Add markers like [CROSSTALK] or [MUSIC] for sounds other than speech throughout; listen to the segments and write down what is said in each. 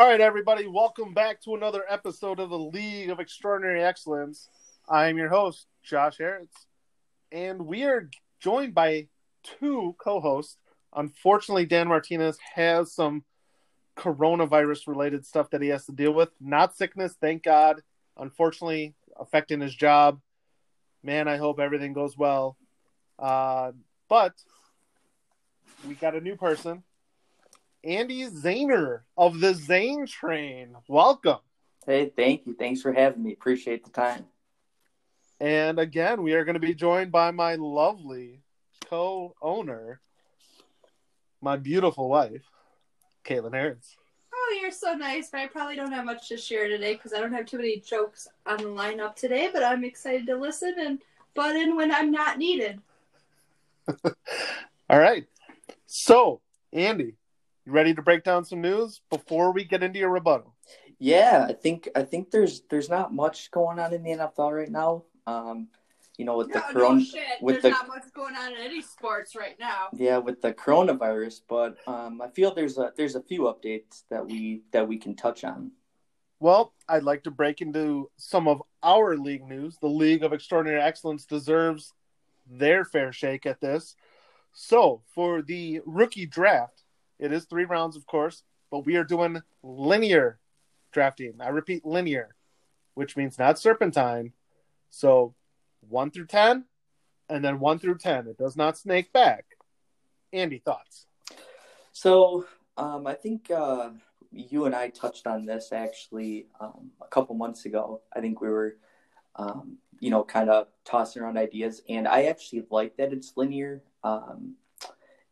All right, everybody, welcome back to another episode of the League of Extraordinary Excellence. I'm your host, Josh Heritz, and we are joined by two co hosts. Unfortunately, Dan Martinez has some coronavirus related stuff that he has to deal with. Not sickness, thank God. Unfortunately, affecting his job. Man, I hope everything goes well. Uh, but we got a new person Andy Zahner of the Zane Train. Welcome. Hey, thank you. Thanks for having me. Appreciate the time. And again, we are going to be joined by my lovely co owner, my beautiful wife, Caitlin Heritz. Oh, you're so nice, but I probably don't have much to share today because I don't have too many jokes on the lineup today, but I'm excited to listen and butt in when I'm not needed. [LAUGHS] All right. So, Andy, you ready to break down some news before we get into your rebuttal? Yeah, I think I think there's there's not much going on in the NFL right now. Um, you know, with No, the no corona, shit. with There's the not much going on in any sports right now. yeah, with the coronavirus, but um, I feel there's a there's a few updates that we that we can touch on. Well, I'd like to break into some of our league news. The League of Extraordinary Excellence deserves their fair shake at this. So, for the rookie draft, it is three rounds, of course, but we are doing linear drafting. I repeat, linear, which means not serpentine. So, one through 10, and then one through 10. It does not snake back. Andy, thoughts? So um, I think uh, you and I touched on this actually um, a couple months ago. I think we were, um, you know, kind of tossing around ideas, and I actually like that it's linear. Um,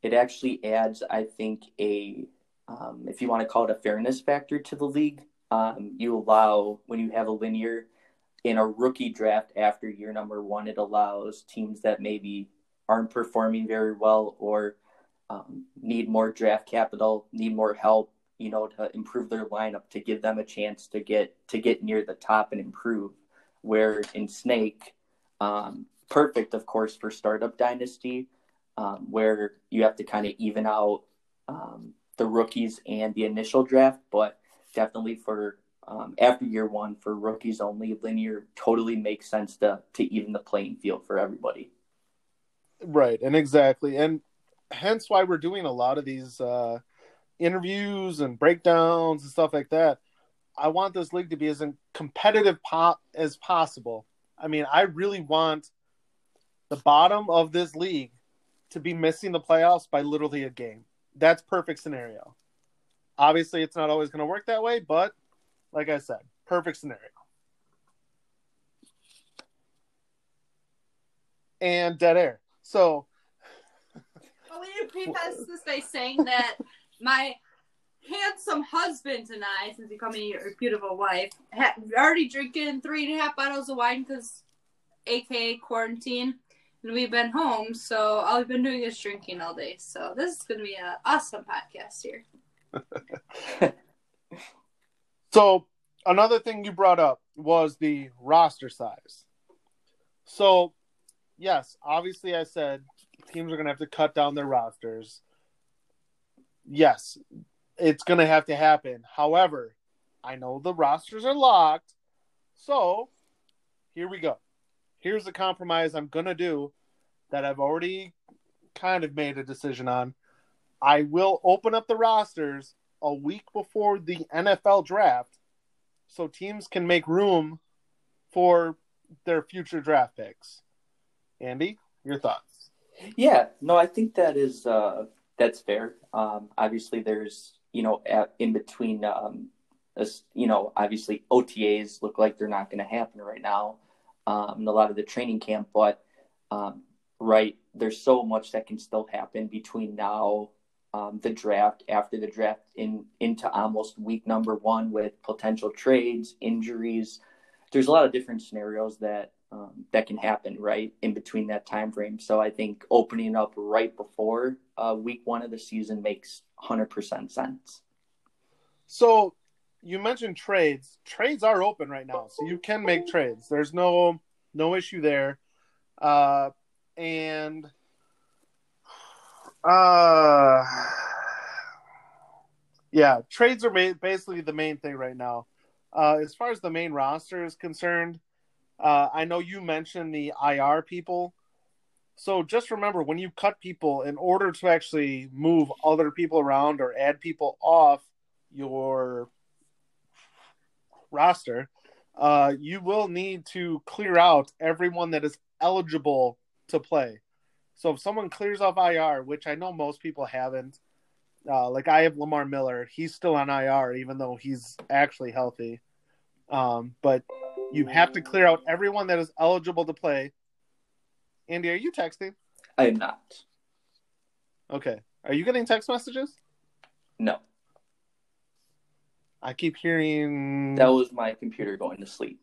it actually adds, I think, a um, if you want to call it a fairness factor to the league. Um, you allow when you have a linear in a rookie draft after year number one, it allows teams that maybe aren't performing very well or um, need more draft capital, need more help, you know, to improve their lineup, to give them a chance to get to get near the top and improve. Where in Snake, um, perfect, of course, for startup dynasty, um, where you have to kind of even out um, the rookies and the initial draft, but definitely for um, after year one for rookies only, linear totally makes sense to to even the playing field for everybody. Right, and exactly, and hence why we're doing a lot of these uh, interviews and breakdowns and stuff like that. I want this league to be as competitive po- as possible. I mean, I really want the bottom of this league to be missing the playoffs by literally a game. That's perfect scenario. Obviously, it's not always going to work that way, but like I said, perfect scenario. And dead air. So Well, we didn't preface this by saying that my handsome husband and I, since you call me your beautiful wife, ha- already drinking three and a half bottles of wine because, aka quarantine, and we've been home. So all we've been doing is drinking all day. So this is going to be an awesome podcast here. [LAUGHS] So another thing you brought up was the roster size. So yes, obviously I said teams are going to have to cut down their rosters. Yes, it's going to have to happen. However, I know the rosters are locked. So here we go. Here's the compromise I'm to do that I've already kind of made a decision on. I will open up the rosters a week before the NFL draft so teams can make room for their future draft picks. Andy, your thoughts? Yeah, no, I think that is uh, that's fair. Um, obviously, there's you know in between, um, you know, obviously OTAs look like they're not going to happen right now, um, and a lot of the training camp, but um, right, there's so much that can still happen between now, um, the draft, after the draft, in into almost week number one with potential trades, injuries. There's a lot of different scenarios that um, that can happen right in between that time frame. So I think opening up right before uh, week one of the season makes 100% sense. So you mentioned trades. Trades are open right now, so you can make trades. There's no no issue there. Uh, and uh, Yeah, trades are basically the main thing right now. Uh, as far as the main roster is concerned, uh, I know you mentioned the IR people. So just remember when you cut people, in order to actually move other people around or add people off your roster, uh, you will need to clear out everyone that is eligible to play. So if someone clears off IR, which I know most people haven't, uh, like I have Lamar Miller, he's still on IR even though he's actually healthy. Um, but you have to clear out everyone that is eligible to play. Andy, are you texting? I am not. Okay. Are you getting text messages? No, I keep hearing. that was my computer going to sleep.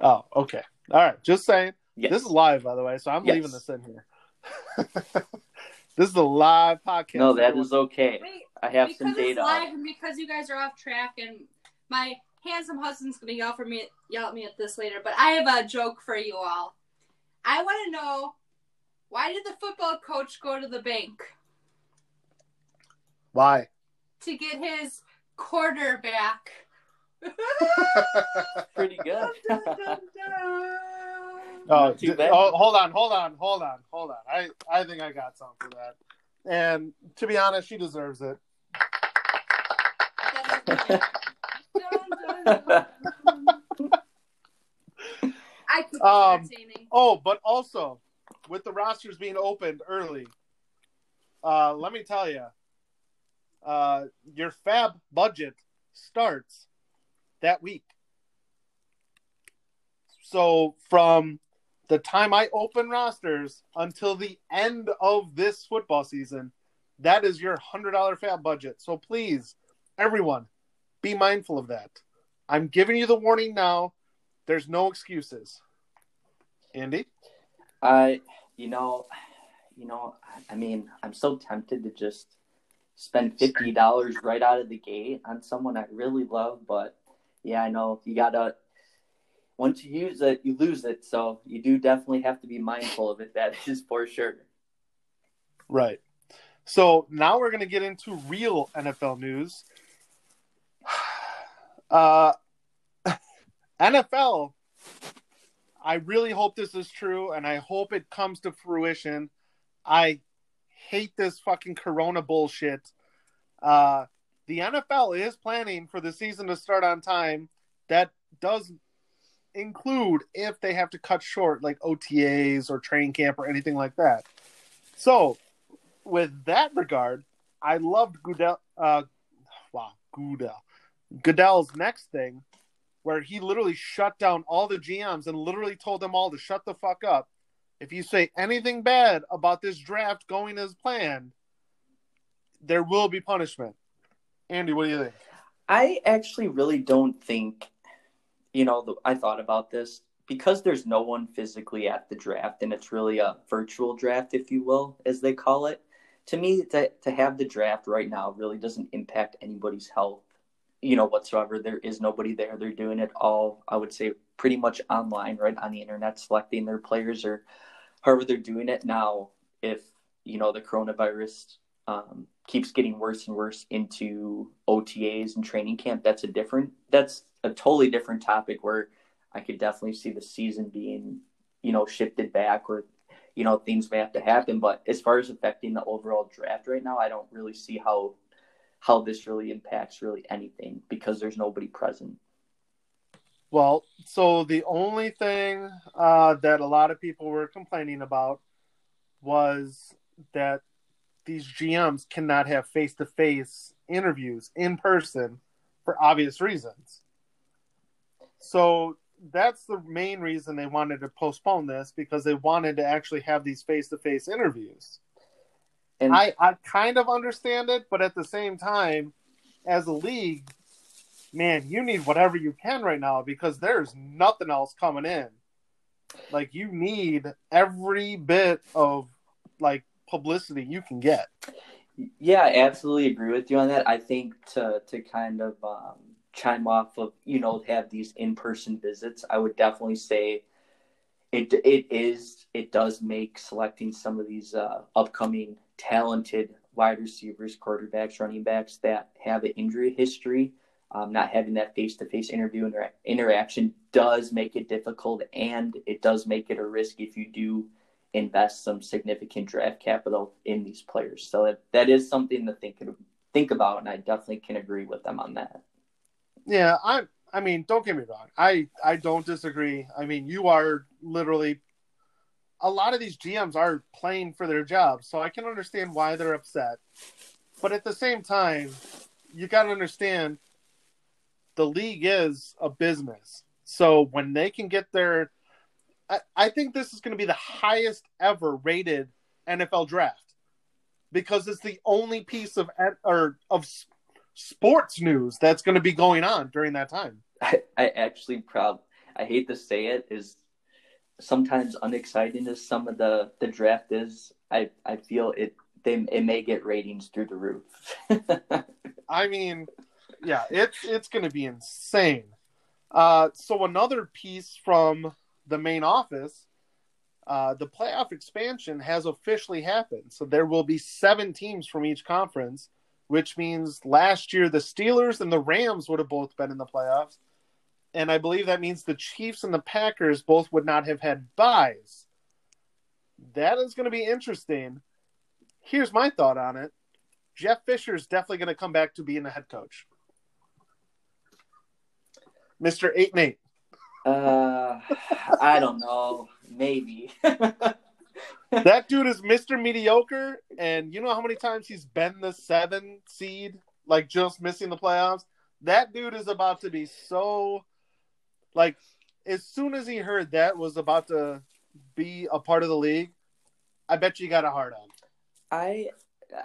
Oh, okay. All right. Just saying. Yes. This is live, by the way, so I'm Yes. leaving this in here. [LAUGHS] this is a live podcast. no, that is okay. Wait, I have because some it's data. live and because you guys are off track and my handsome husband's gonna yell for me yell at me at this later, but I have a joke for you all. I wanna know why did the football coach go to the bank? Why? To get his quarterback. [LAUGHS] Pretty good. Oh, too d- bad. oh, hold on, hold on, hold on, hold on. I, I think I got something for that. And to be honest, she deserves it. I keep Um. Oh, but also with the rosters being opened early, uh, let me tell you, uh, your FAAB budget starts that week. So from the time I open rosters until the end of this football season, that is your hundred dollar FAAB budget. So please, everyone, be mindful of that. I'm giving you the warning now. There's no excuses. Andy? I, you know, you know, I mean, I'm so tempted to just spend fifty dollars right out of the gate on someone I really love, but yeah, I know you gotta. Once you use it, you lose it. So you do definitely have to be mindful of it. That [LAUGHS] is for sure. Right. So now we're to get into real NFL news. [SIGHS] Uh, [LAUGHS] NFL, I really hope this is true and I hope it comes to fruition. I hate this fucking corona bullshit. Uh, the NFL is planning for the season to start on time. That does include if they have to cut short like OTAs or training camp or anything like that. So, with that regard, I loved Goodell. Uh, wow, Goodell. Goodell's next thing, where he literally shut down all the GMs and literally told them all to shut the fuck up. If you say anything bad about this draft going as planned, there will be punishment. Andy, what do you think? I actually really don't think, you know, I thought about this because there's no one physically at the draft and it's really a virtual draft, if you will, as they call it. To me, to, to have the draft right now really doesn't impact anybody's health, you know, whatsoever. There is nobody there. They're doing it all, I would say, pretty much online, right on the internet, selecting their players or however they're doing it now. If, you know, the coronavirus um, keeps getting worse and worse into OTAs and training camp, that's a different, that's a totally different topic where I could definitely see the season being, you know, shifted back or, you know, things may have to happen. But as far as affecting the overall draft right now, I don't really see how how this really impacts really anything because there's nobody present. Well, so the only thing uh, that a lot of people were complaining about was that these GMs cannot have face to face interviews in person for obvious reasons. So that's the main reason they wanted to postpone this because they wanted to actually have these face to face interviews. And I, I kind of understand it, but at the same time, as a league, man, you need whatever you can right now because there's nothing else coming in. Like you need every bit of like publicity you can get. Yeah, I absolutely agree with you on that. I think to to kind of um, chime off of you know have these in person visits, I would definitely say it it is it does make selecting some of these uh, upcoming talented wide receivers, quarterbacks, running backs that have an injury history, um, not having that face to face interview inter- interaction does make it difficult and it does make it a risk if you do invest some significant draft capital in these players. So that, that is something to think think about, and I definitely can agree with them on that. Yeah, I I mean, don't get me wrong. I I don't disagree. I mean, you are literally a lot of these GMs are playing for their jobs, so I can understand why they're upset. But at the same time, you got to understand the league is a business. So when they can get their I, I think this is going to be the highest ever rated NFL draft because it's the only piece of or of sports news that's going to be going on during that time. I, I actually proud. I hate to say it is sometimes unexciting as some of the the draft is. I I feel it they it may get ratings through the roof. [LAUGHS] I mean, yeah, it's it's going to be insane. Uh, so another piece from the main office, uh, the playoff expansion has officially happened. So there will be seven teams from each conference, which means last year the Steelers and the Rams would have both been in the playoffs. And I believe that means the Chiefs and the Packers both would not have had buys. That is going to be interesting. Here's my thought on it Jeff Fisher is definitely going to come back to being a head coach. Mr. 8 and 8. Uh, I don't know. Maybe. [LAUGHS] that dude is Mr. Mediocre, and you know how many times he's been the seven seed, like just missing the playoffs? That dude is about to be so. Like, as soon as he heard that was about to be a part of the league, I bet you got a hard on. I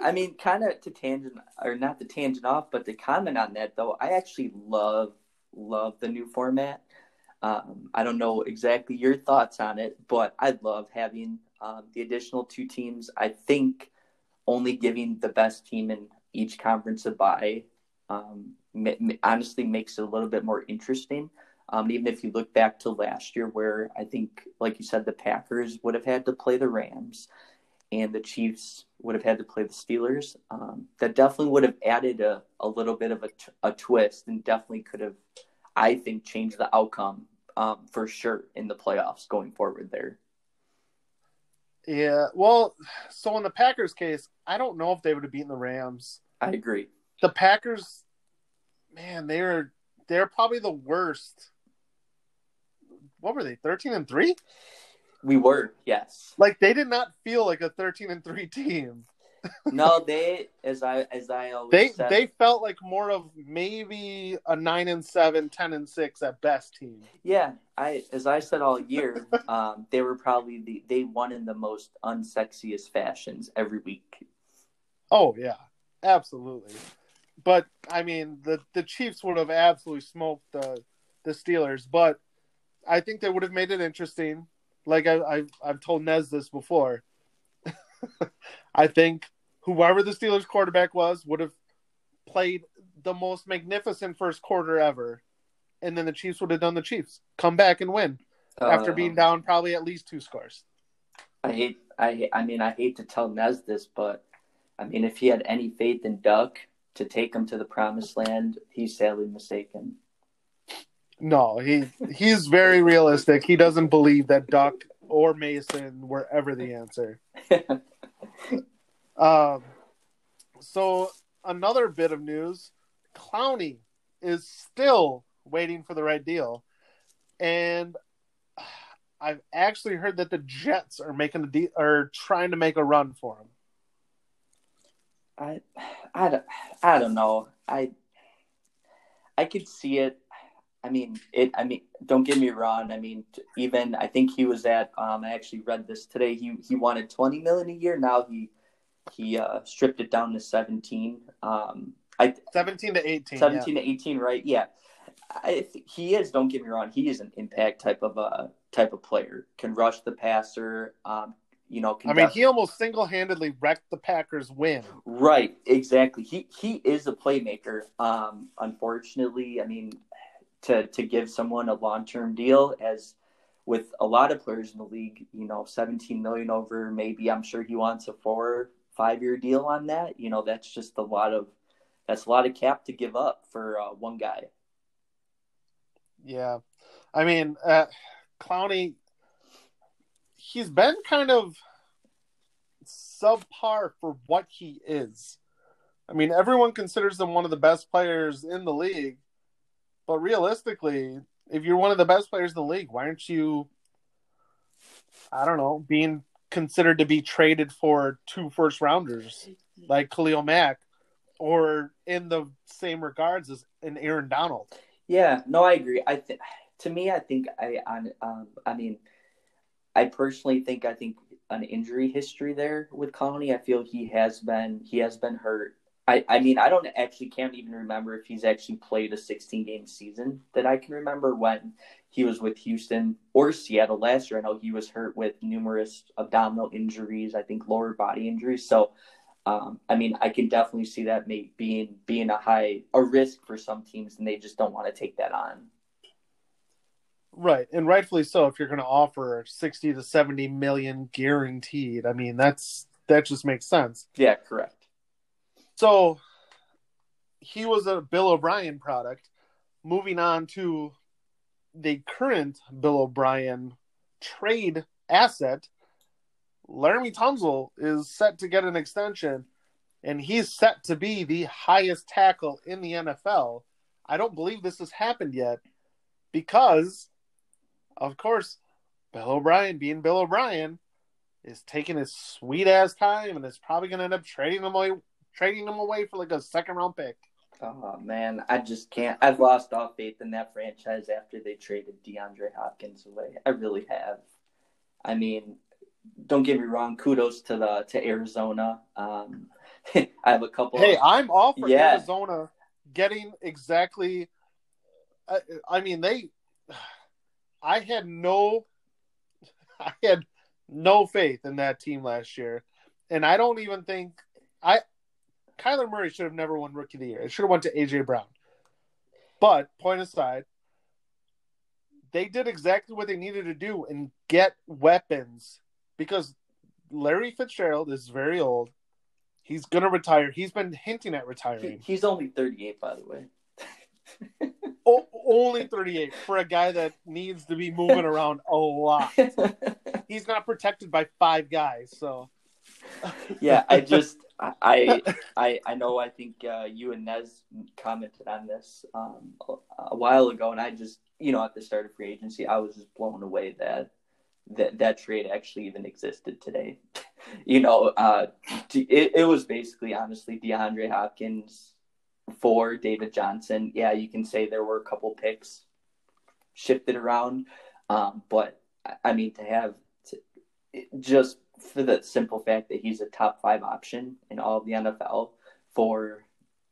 I mean, kind of to tangent or not the tangent off, but to comment on that though, I actually love love the new format. Um, I don't know exactly your thoughts on it, but I love having um, the additional two teams. I think only giving the best team in each conference a bye um, honestly makes it a little bit more interesting. Um, even if you look back to last year, where I think, like you said, the Packers would have had to play the Rams and the Chiefs would have had to play the Steelers, um, that definitely would have added a, a little bit of a, t- a twist and definitely could have I think, change the outcome um, for sure in the playoffs going forward there. Yeah, well, so in the Packers case, I don't know if they would have beaten the Rams. I agree. The Packers, man, they're they're probably the worst. What were they? Thirteen and three. We were, yes. Like they did not feel like a thirteen and three team no, they as I as I always they said, they felt like more of maybe a nine and seven, 10 and six at best team. Yeah, I as I said all year, [LAUGHS] um, they were probably the they won in the most unsexiest fashions every week. Oh yeah, absolutely. But I mean, the the Chiefs would have absolutely smoked the the Steelers, but I think they would have made it interesting. Like I, I've I've told Nez this before. [LAUGHS] I think whoever the Steelers quarterback was would have played the most magnificent first quarter ever, and then the Chiefs would have done the Chiefs come back and win uh, after being down probably at least two scores. I hate I I mean I hate to tell Nez this, but I mean if he had any faith in Duck to take him to the promised land, he's sadly mistaken. No, he he's very realistic. He doesn't believe that Duck or Mason were ever the answer. [LAUGHS] um, so another bit of news: Clowney is still waiting for the right deal, and I've actually heard that the Jets are making a are trying to make a run for him. I, I, don't, I don't know. I, I could see it. I mean, it. I mean, don't get me wrong. I mean, even I think he was at. Um, I actually read this today. He he wanted twenty million a year. Now he he uh, stripped it down to seventeen. Um, I seventeen to eighteen. Seventeen yeah. to eighteen, right? Yeah. I, he is. Don't get me wrong. He is an impact type of uh type of player. Can rush the passer. Um, you know, I mean, he almost single handedly wrecked the Packers' win. Right. Exactly. He he is a playmaker. Um, unfortunately, I mean, to to give someone a long term deal as with a lot of players in the league, you know, 17 million over maybe I'm sure he wants a four five year deal on that. You know, that's just a lot of that's a lot of cap to give up for uh, one guy. Yeah, I mean, uh, Clowney, he's been kind of subpar for what he is. I mean, everyone considers him one of the best players in the league, but realistically, if you're one of the best players in the league, why aren't you? I don't know, being considered to be traded for two first rounders like Khalil Mack, or in the same regards as an Aaron Donald. Yeah, no, I agree. I think to me, I think I, um, I mean, I personally think I think an injury history there with Clowney. I feel he has been he has been hurt. I, I mean I don't actually can't even remember if he's actually played a 16 game season that I can remember when he was with Houston or Seattle last year. I know he was hurt with numerous abdominal injuries, I think lower body injuries. So um, I mean, I can definitely see that may, being being a high a risk for some teams, and they just don't want to take that on. Right, and rightfully so. If you're going to offer sixty to seventy million guaranteed, I mean that's that just makes sense. Yeah, correct. So he was a Bill O'Brien product. Moving on to the current Bill O'Brien trade asset, Laremy Tunsil is set to get an extension, and he's set to be the highest tackle in the NFL. I don't believe this has happened yet because, of course, Bill O'Brien, being Bill O'Brien, is taking his sweet ass time and is probably going to end up trading him trading him away for like a second round pick. Oh man, I just can't. I've lost all faith in that franchise after they traded DeAndre Hopkins away. I really have. I mean, don't get me wrong. Kudos to the to Arizona. Um, [LAUGHS] I have a couple. Hey, of, I'm all for yeah. Arizona getting exactly. I, I mean, they. [SIGHS] I had no. [LAUGHS] I had no faith in that team last year, and I don't even think I. Kyler Murray should have never won Rookie of the Year. It should have went to AJ Brown. But point aside, they did exactly what they needed to do and get weapons because Larry Fitzgerald is very old. He's gonna retire. He's been hinting at retiring. He's only 38, by the way. [LAUGHS] o- only 38 for a guy that needs to be moving around a lot. [LAUGHS] He's not protected by five guys, so. yeah, I just I [LAUGHS] I I know I think uh, you and Nez commented on this um, a while ago, and I just you know at the start of free agency, I was just blown away that that that trade actually even existed today. [LAUGHS] you know, uh, it, it was basically honestly DeAndre Hopkins for David Johnson. Yeah, you can say there were a couple picks shifted around, um, but I mean to have to, just for the simple fact that he's a top five option in all of the NFL for,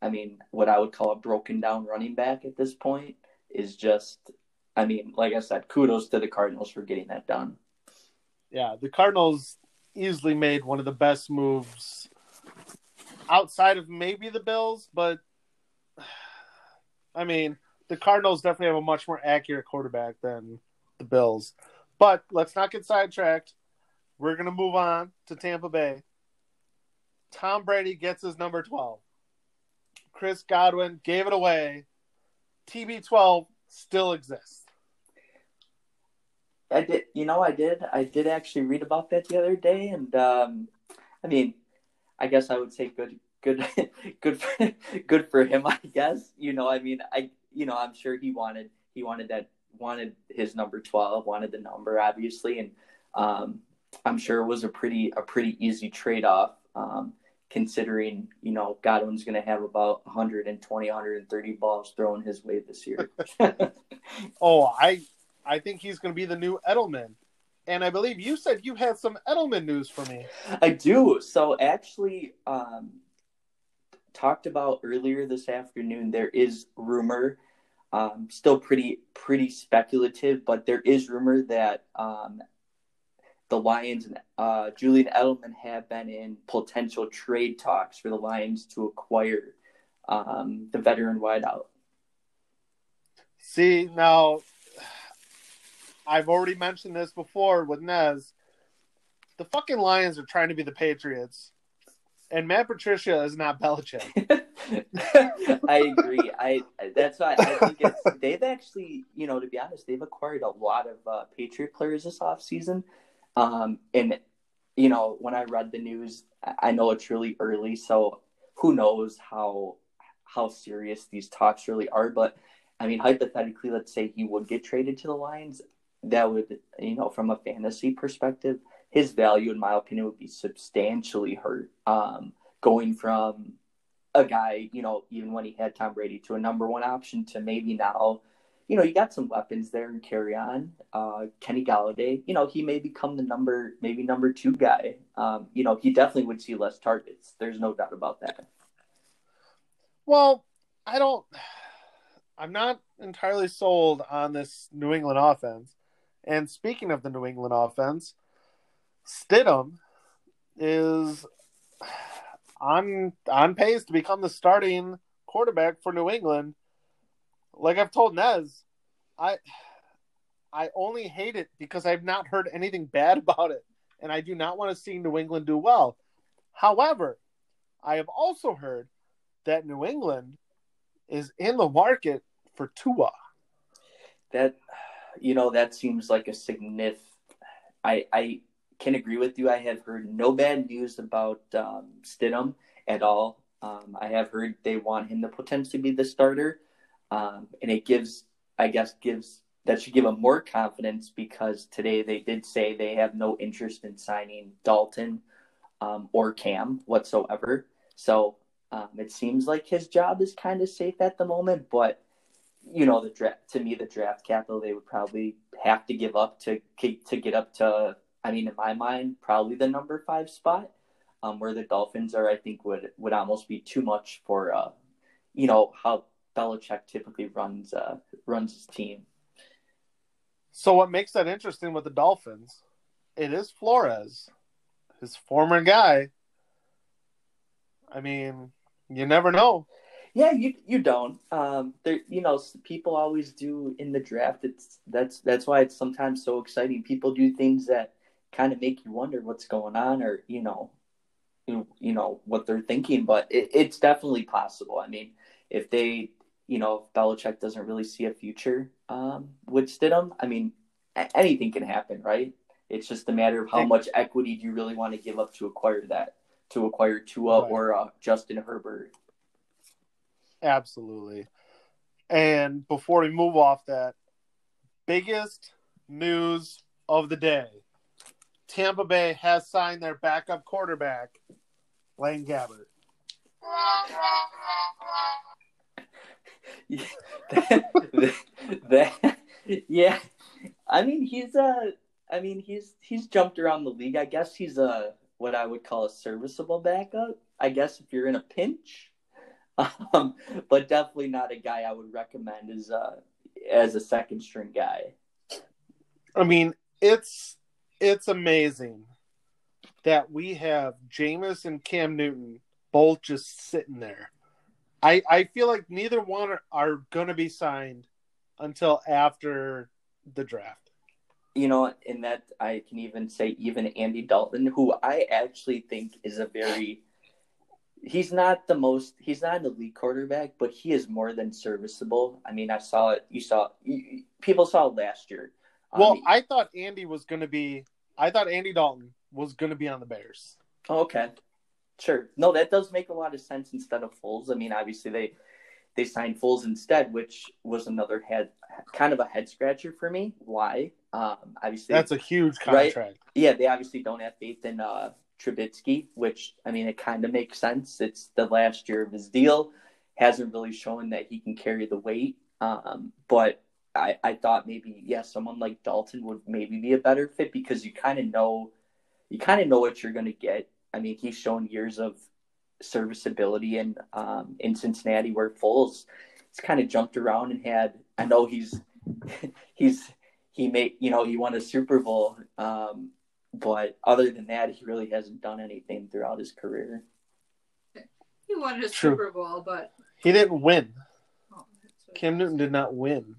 I mean, what I would call a broken down running back at this point is just, I mean, like I said, kudos to the Cardinals for getting that done yeah, the Cardinals easily made one of the best moves outside of maybe the Bills, but [SIGHS] I mean, the Cardinals definitely have a much more accurate quarterback than the Bills. But let's not get sidetracked. We're going to move on to Tampa Bay. Tom Brady gets his number 12. Chris Godwin gave it away. TB12 still exists. I did. You know, I did. I did actually read about that the other day, and um, I mean, I guess I would say good, good, [LAUGHS] good, for, [LAUGHS] good for him. I guess. You know, I mean, I, you know, I'm sure he wanted, he wanted that, wanted his number twelve, wanted the number, obviously, and um, I'm sure it was a pretty, a pretty easy trade off. Um, considering you know Godwin's going to have about 120 130 balls thrown his way this year. [LAUGHS] oh, I I think he's going to be the new Edelman. And I believe you said you had some Edelman news for me. I do. So actually, um, talked about earlier this afternoon, there is rumor, um, still pretty pretty speculative, but there is rumor that um, the Lions and uh, Julian Edelman have been in potential trade talks for the Lions to acquire um, the veteran wideout. See now, I've already mentioned this before with Nez. The fucking Lions are trying to be the Patriots. and Matt Patricia is not Belichick. [LAUGHS] I agree. I that's why I think it's they've actually, you know, to be honest, they've acquired a lot of uh, Patriot players this offseason. Um, and you know, when I read the news, I know it's really early, so who knows how how serious these talks really are. But I mean, hypothetically, let's say he would get traded to the Lions, that would, you know, from a fantasy perspective, his value, in my opinion, would be substantially hurt. Um, going from a guy, you know, even when he had Tom Brady to a number one option to maybe now, you know, you got some weapons there and Kerryon. Uh, Kenny Golladay, you know, he may become the number, maybe number two guy. Um, you know, he definitely would see less targets. There's no doubt about that. Well, I don't. I'm not entirely sold on this New England offense. And speaking of the New England offense, Stidham is on on pace to become the starting quarterback for New England. Like I've told Nez, I I only hate it because I've not heard anything bad [LAUGHS] about it, and I do not want to see New England do well. However, I have also heard that New England is in the market for Tua. That you know that seems like a significant. I I can agree with you. I have heard no bad news about um, Stidham at all. Um, I have heard they want him to potentially be the starter, um, and it gives, I guess, gives that should give him more confidence because today they did say they have no interest in signing Dalton um, or Cam whatsoever. So um, it seems like his job is kind of safe at the moment, but you know the draft to me the draft capital they would probably have to give up to to get up to I mean in my mind probably the number five spot um, where the Dolphins are I think would would almost be too much for uh, you know how Belichick typically runs uh, runs his team. So what makes that interesting with the Dolphins? It is Flores, his former guy. I mean, you never know. Yeah, you you don't. Um, there, you know, people always do in the draft. It's that's that's why it's sometimes so exciting. People do things that kind of make you wonder what's going on, or you know, you, you know what they're thinking. But it, it's definitely possible. I mean, if they, you know, if Belichick doesn't really see a future um, with Stidham, I mean, anything can happen, right? It's just a matter of how much equity do you really want to give up to acquire that, to acquire Tua right. or uh, Justin Herbert. Absolutely. And before we move off that, biggest news of the day Tampa Bay has signed their backup quarterback, Blaine Gabbert. [LAUGHS] that, that, [LAUGHS] yeah, I mean he's a, uh, I mean he's he's jumped around the league. I guess he's a what I would call a serviceable backup. I guess if you're in a pinch, [LAUGHS] um, but definitely not a guy I would recommend as a as a second string guy. I mean, it's it's amazing that we have Jameis and Cam Newton both just sitting there. I I feel like neither one are, are going to be signed until after the draft. You know, in that I can even say even Andy Dalton, who I actually think is a very he's not the most he's not an elite quarterback, but he is more than serviceable. I mean, I saw it. You saw you, people saw it last year. Um, well, I thought Andy was going to be. I thought Andy Dalton was going to be on the Bears. Okay, sure. No, that does make a lot of sense instead of Foles. I mean, obviously they they signed Foles instead, which was another head kind of a head scratcher for me. Why? Um, obviously, that's a huge contract. Right? Yeah, they obviously don't have faith in uh, Trubisky, which I mean, it kind of makes sense. It's the last year of his deal, hasn't really shown that he can carry the weight. Um, but I, I thought maybe yeah, someone like Dalton would maybe be a better fit because you kind of know, you kind of know what you're going to get. I mean, he's shown years of serviceability in um, in Cincinnati, where Foles he's kind of jumped around and had. I know he's [LAUGHS] he's he made you know he won a Super Bowl. Um, but other than that, he really hasn't done anything throughout his career. He won a True. Super Bowl, but he didn't win. Oh, Cam Newton did not win.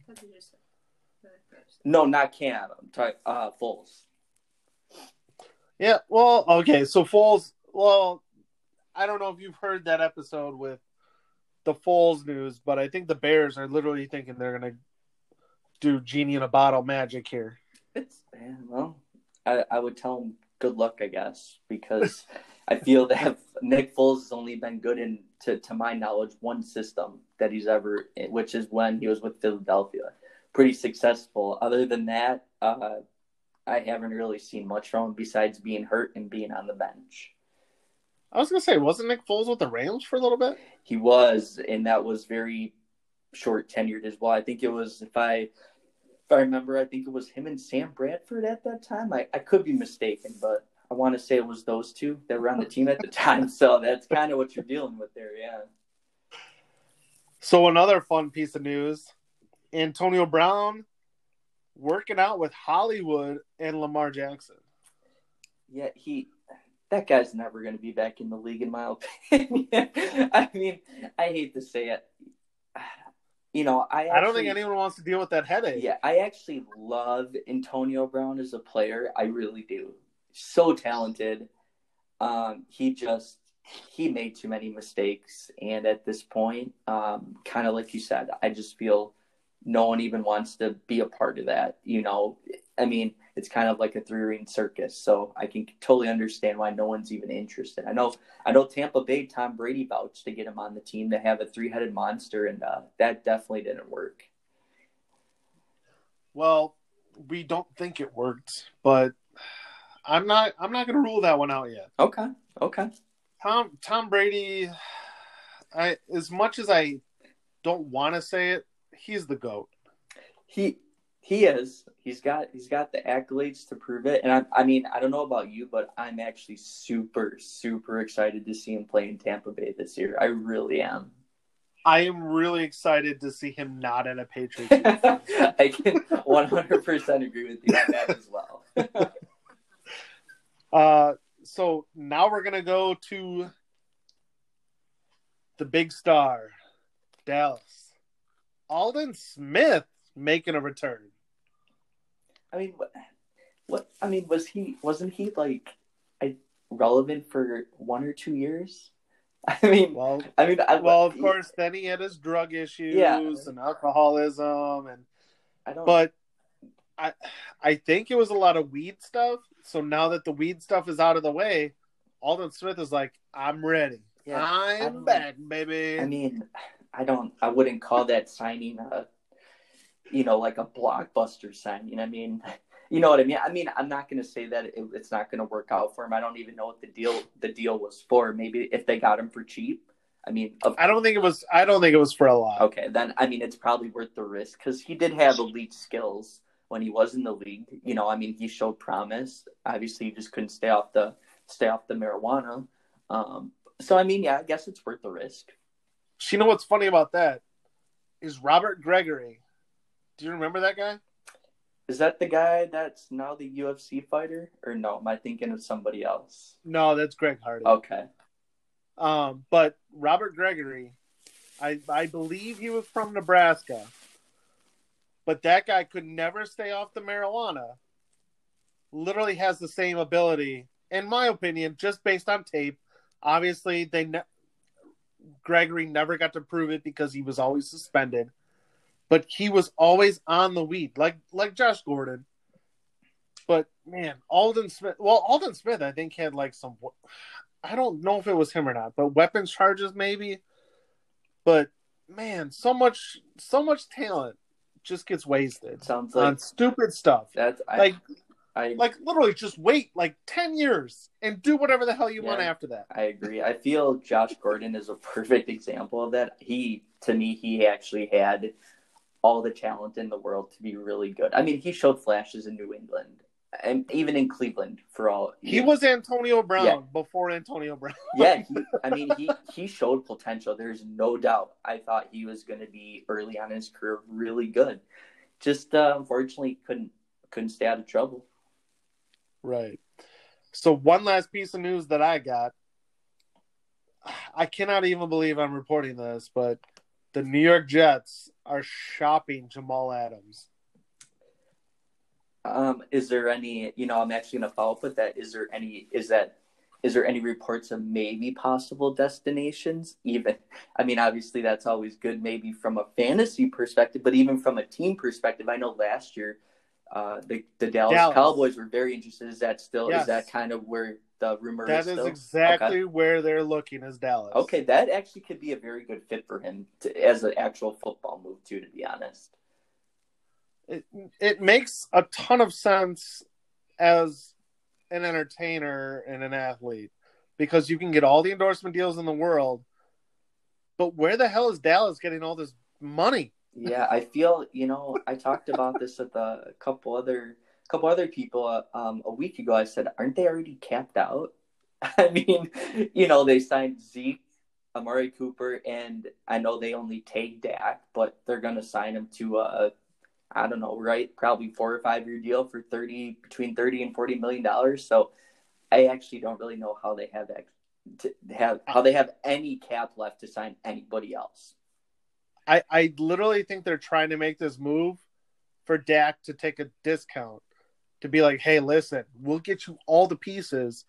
No, not Cam. I'm talking uh, Foles. Yeah, well, okay, so Foles. Well, I don't know if you've heard that episode with the Foles news, but I think the Bears are literally thinking they're gonna do genie in a bottle magic here. It's man, well, I, I would tell him good luck, I guess, because I feel that Nick Foles has only been good in, to to my knowledge, one system that he's ever, which is when he was with Philadelphia, pretty successful. Other than that, uh, I haven't really seen much from him besides being hurt and being on the bench. I was gonna say, wasn't Nick Foles with the Rams for a little bit? He was, and that was very short tenured as well. I think it was if I if I remember, I think it was him and Sam Bradford at that time. I, I could be mistaken, but I want to say it was those two that were on the team at the time. So that's kind of what you're dealing with there, yeah. So another fun piece of news: Antonio Brown working out with Hollywood and Lamar Jackson. Yeah, he that guy's never going to be back in the league, in my [LAUGHS] opinion. I mean, I hate to say it. You know, I actually, I don't think anyone wants to deal with that headache. Yeah, I actually love Antonio Brown as a player. I really do. So talented. Um, he just he made too many mistakes, and at this point, um, kind of like you said, I just feel no one even wants to be a part of that. You know, I mean, it's kind of like a three ring circus. So I can totally understand why no one's even interested. I know, I know Tampa Bay, Tom Brady vouched to get him on the team to have a three headed monster, and uh, that definitely didn't work. Well, we don't think it worked, but I'm not. I'm not going to rule that one out yet. Okay. Okay. Tom Tom Brady. I as much as I don't want to say it, he's the goat. He he is. He's got he's got the accolades to prove it. And I I mean, I don't know about you, but I'm actually super super excited to see him play in Tampa Bay this year. I really am. I am really excited to see him not in a Patriots. [LAUGHS] I can 100% agree with you on that as well. [LAUGHS] uh, so now we're gonna go to the big star, Dallas. Aldon Smith making a return. I mean, what, what? I mean, was he? Wasn't he like, I relevant for one or two years? [LAUGHS] I mean, well, I mean, I, well, of course, then he had his drug issues Yeah. and alcoholism, and I don't. but I, I think it was a lot of weed stuff. So now that the weed stuff is out of the way, Aldon Smith is like, I'm ready. Yeah, I I'm back, baby. I mean, I don't. I wouldn't call that signing a, you know, like a blockbuster signing. I mean, [LAUGHS] you know what I mean. I mean, I'm not going to say that it, it's not going to work out for him. I don't even know what the deal the deal was for. Maybe if they got him for cheap. I mean, of, I don't think it was. I don't think it was for a lot. okay, then I mean, it's probably worth the risk because he did have elite skills when he was in the league. You know, I mean, he showed promise. Obviously, he just couldn't stay off the stay off the marijuana. Um, so I mean, yeah, I guess it's worth the risk. You know what's funny about that is Robert Gregory. Do you remember that guy? Is that the guy that's now the UFC fighter, or no? Am I thinking of somebody else? No, that's Greg Hardy. Okay, Um, but Robert Gregory, I I believe he was from Nebraska, but that guy could never stay off the marijuana. Literally has the same ability, in my opinion, just based on tape. Obviously, they ne- Gregory never got to prove it because he was always suspended, but he was always on the weed, like like Josh Gordon. But man, Aldon Smith. Well, Aldon Smith, I think had like some. I don't know if it was him or not, but weapons charges maybe. But man, so much, so much talent just gets wasted sounds on like stupid stuff. that's I, Like, I like literally, just wait like ten years and do whatever the hell you want after that. I agree. I feel Josh Gordon is a [LAUGHS] perfect example of that. He, to me, he actually had all the talent in the world to be really good. I mean, he showed flashes in New England and even in Cleveland for all. He was Antonio Brown Yeah. before Antonio Brown. [LAUGHS] yeah, [LAUGHS] he, I mean, he, he showed potential. There's no doubt. I thought he was going to be early on in his career really good. Just uh, unfortunately couldn't couldn't stay out of trouble. Right. So one last piece of news that I got. I cannot even believe I'm reporting this, but the New York Jets are shopping Jamal Adams. Um, is there any? You know, I'm actually going to follow up with that. Is there any? Is that is there any reports of maybe possible destinations? Even, I mean, obviously that's always good, maybe from a fantasy perspective, but even from a team perspective, I know last year uh, the the Dallas, Dallas. Cowboys were very interested. Is that still Yes. is that kind of where the rumor That is? is still? exactly Okay. where they're looking is Dallas. Okay, that actually could be a very good fit for him to, as an actual football move too. To be honest, It it makes a ton of sense as an entertainer and an athlete because you can get all the endorsement deals in the world. But where the hell is Dallas getting all this money? Yeah, I feel you know I talked about this with a couple other couple other people um, a week ago. I said, aren't they already capped out? [LAUGHS] I mean, you know, they signed Zeke, Amari Cooper, and I know they only take Dak, but they're to sign him to a, I don't know, right? Probably four or five year deal for thirty between thirty and forty million dollars. So I actually don't really know how they have that to have how they have any cap left to sign anybody else. I, I literally think they're trying to make this move for Dak to take a discount to be like, hey, listen, we'll get you all the pieces,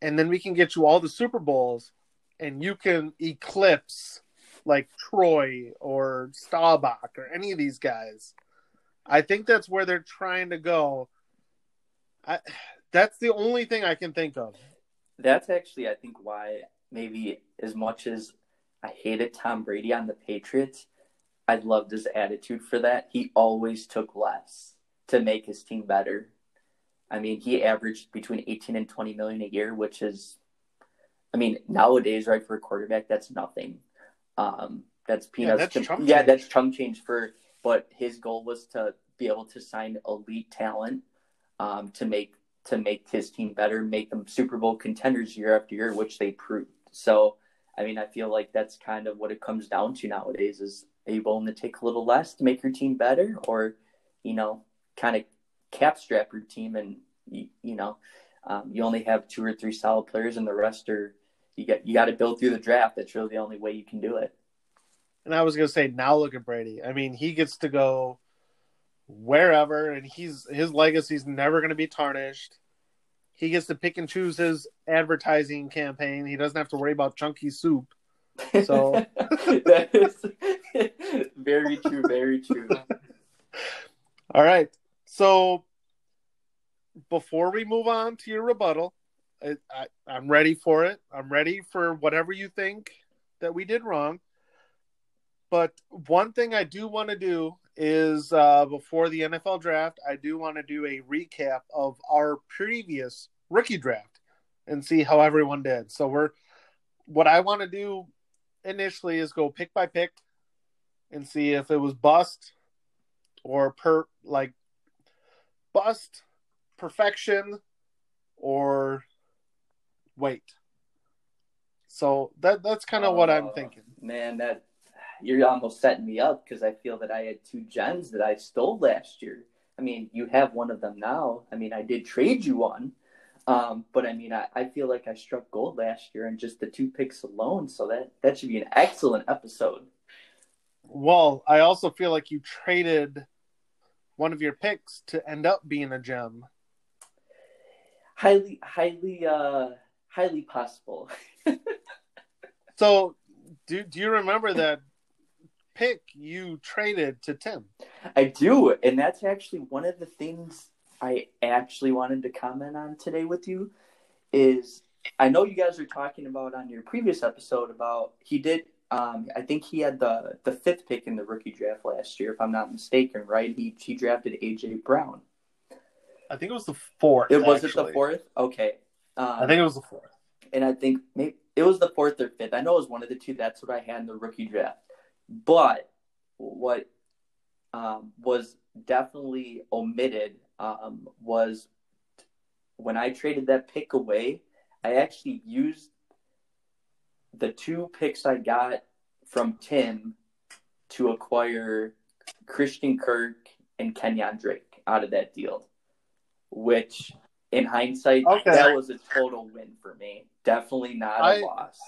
and then we can get you all the Super Bowls, and you can eclipse like Troy or Staubach or any of these guys. I think that's where they're trying to go. I, that's the only thing I can think of. That's actually, I think, why maybe as much as I hated Tom Brady on the Patriots, I loved his attitude for that. He always took less to make his team better. I mean, he averaged between 18 and 20 million a year, which is, I mean, nowadays, right, for a quarterback, that's nothing. Um, that's peanuts. that's to- chump yeah, change. that's chump change for, but his goal was to be able to sign elite talent um, to make to make his team better, make them Super Bowl contenders year after year, which they proved. So, I mean, I feel like that's kind of what it comes down to nowadays: is are you willing to take a little less to make your team better, or you know, kind of cap strap your team and you, you know, um, you only have two or three solid players, and the rest are you got you got to build through the draft. That's really the only way you can do it. And I was gonna say, now look at Brady. I mean, he gets to go wherever, and he's his legacy's never gonna be tarnished. He gets to pick and choose his advertising campaign. He doesn't have to worry about chunky soup. So- [LAUGHS] that is [LAUGHS] very true. Very true. [LAUGHS] All right. So before we move on to your rebuttal, I, I, I'm ready for it. I'm ready for whatever you think that we did wrong. But one thing I do want to do is uh, before the NFL draft, I do want to do a recap of our previous rookie draft and see how everyone did. So we're what I want to do initially is go pick by pick and see if it was bust or per like bust perfection or wait. So that that's kind of what I'm Oh, thinking. Man, that you're almost setting me up because I feel that I had two gems that I stole last year. I mean, you have one of them now. I mean, I did trade you one. Um, but I mean, I, I feel like I struck gold last year in just the two picks alone. So that, that should be an excellent episode. Well, I also feel like you traded one of your picks to end up being a gem. Highly, highly, uh, highly possible. [LAUGHS] So do do you remember that pick you traded to Tim? I do, and that's actually one of the things I actually wanted to comment on today with you. Is I know you guys were talking about on your previous episode about he did. Um, I think he had the the fifth pick in the rookie draft last year, if I'm not mistaken. Right? He he drafted AJ Brown. I think it was the fourth. It was it the fourth? Okay. Um, I think it was the fourth. and I think maybe it was the fourth or fifth. I know it was one of the two. That's what I had in the rookie draft. But what um, was definitely omitted um, was when I traded that pick away. I actually used the two picks I got from Tim to acquire Christian Kirk and Kenyan Drake out of that deal, which in hindsight, Okay. that was a total win for me. Definitely not a I- loss.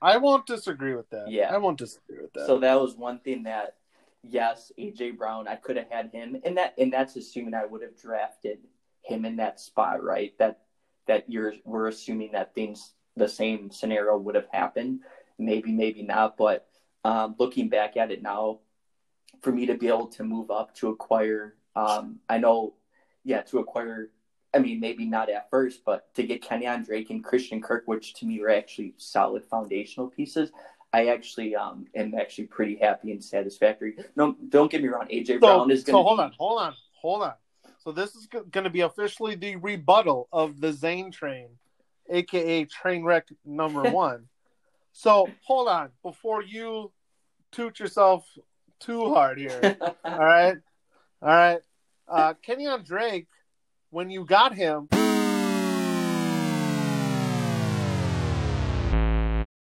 I won't disagree with that. Yeah. I won't disagree with that. So that was one thing that, yes, AJ Brown, I could have had him, and that and that's assuming I would have drafted him in that spot, right? That that you're we're assuming that things the same scenario would have happened. Maybe, maybe not. But um, looking back at it now, for me to be able to move up to acquire, um, I know, yeah, to acquire. I mean, maybe not at first, but to get Kenny Kenyan Drake and Christian Kirk, which to me were actually solid foundational pieces. I actually um, am actually pretty happy and satisfactory. No, don't get me wrong. AJ So, Brown is going so to. hold on, hold on, hold on. So this is going to be officially the rebuttal of the Zane train, aka Trainwreck number [LAUGHS] one. so hold on before you toot yourself too hard here. [LAUGHS] All right, all right. Uh, Kenyan Drake, when you got him,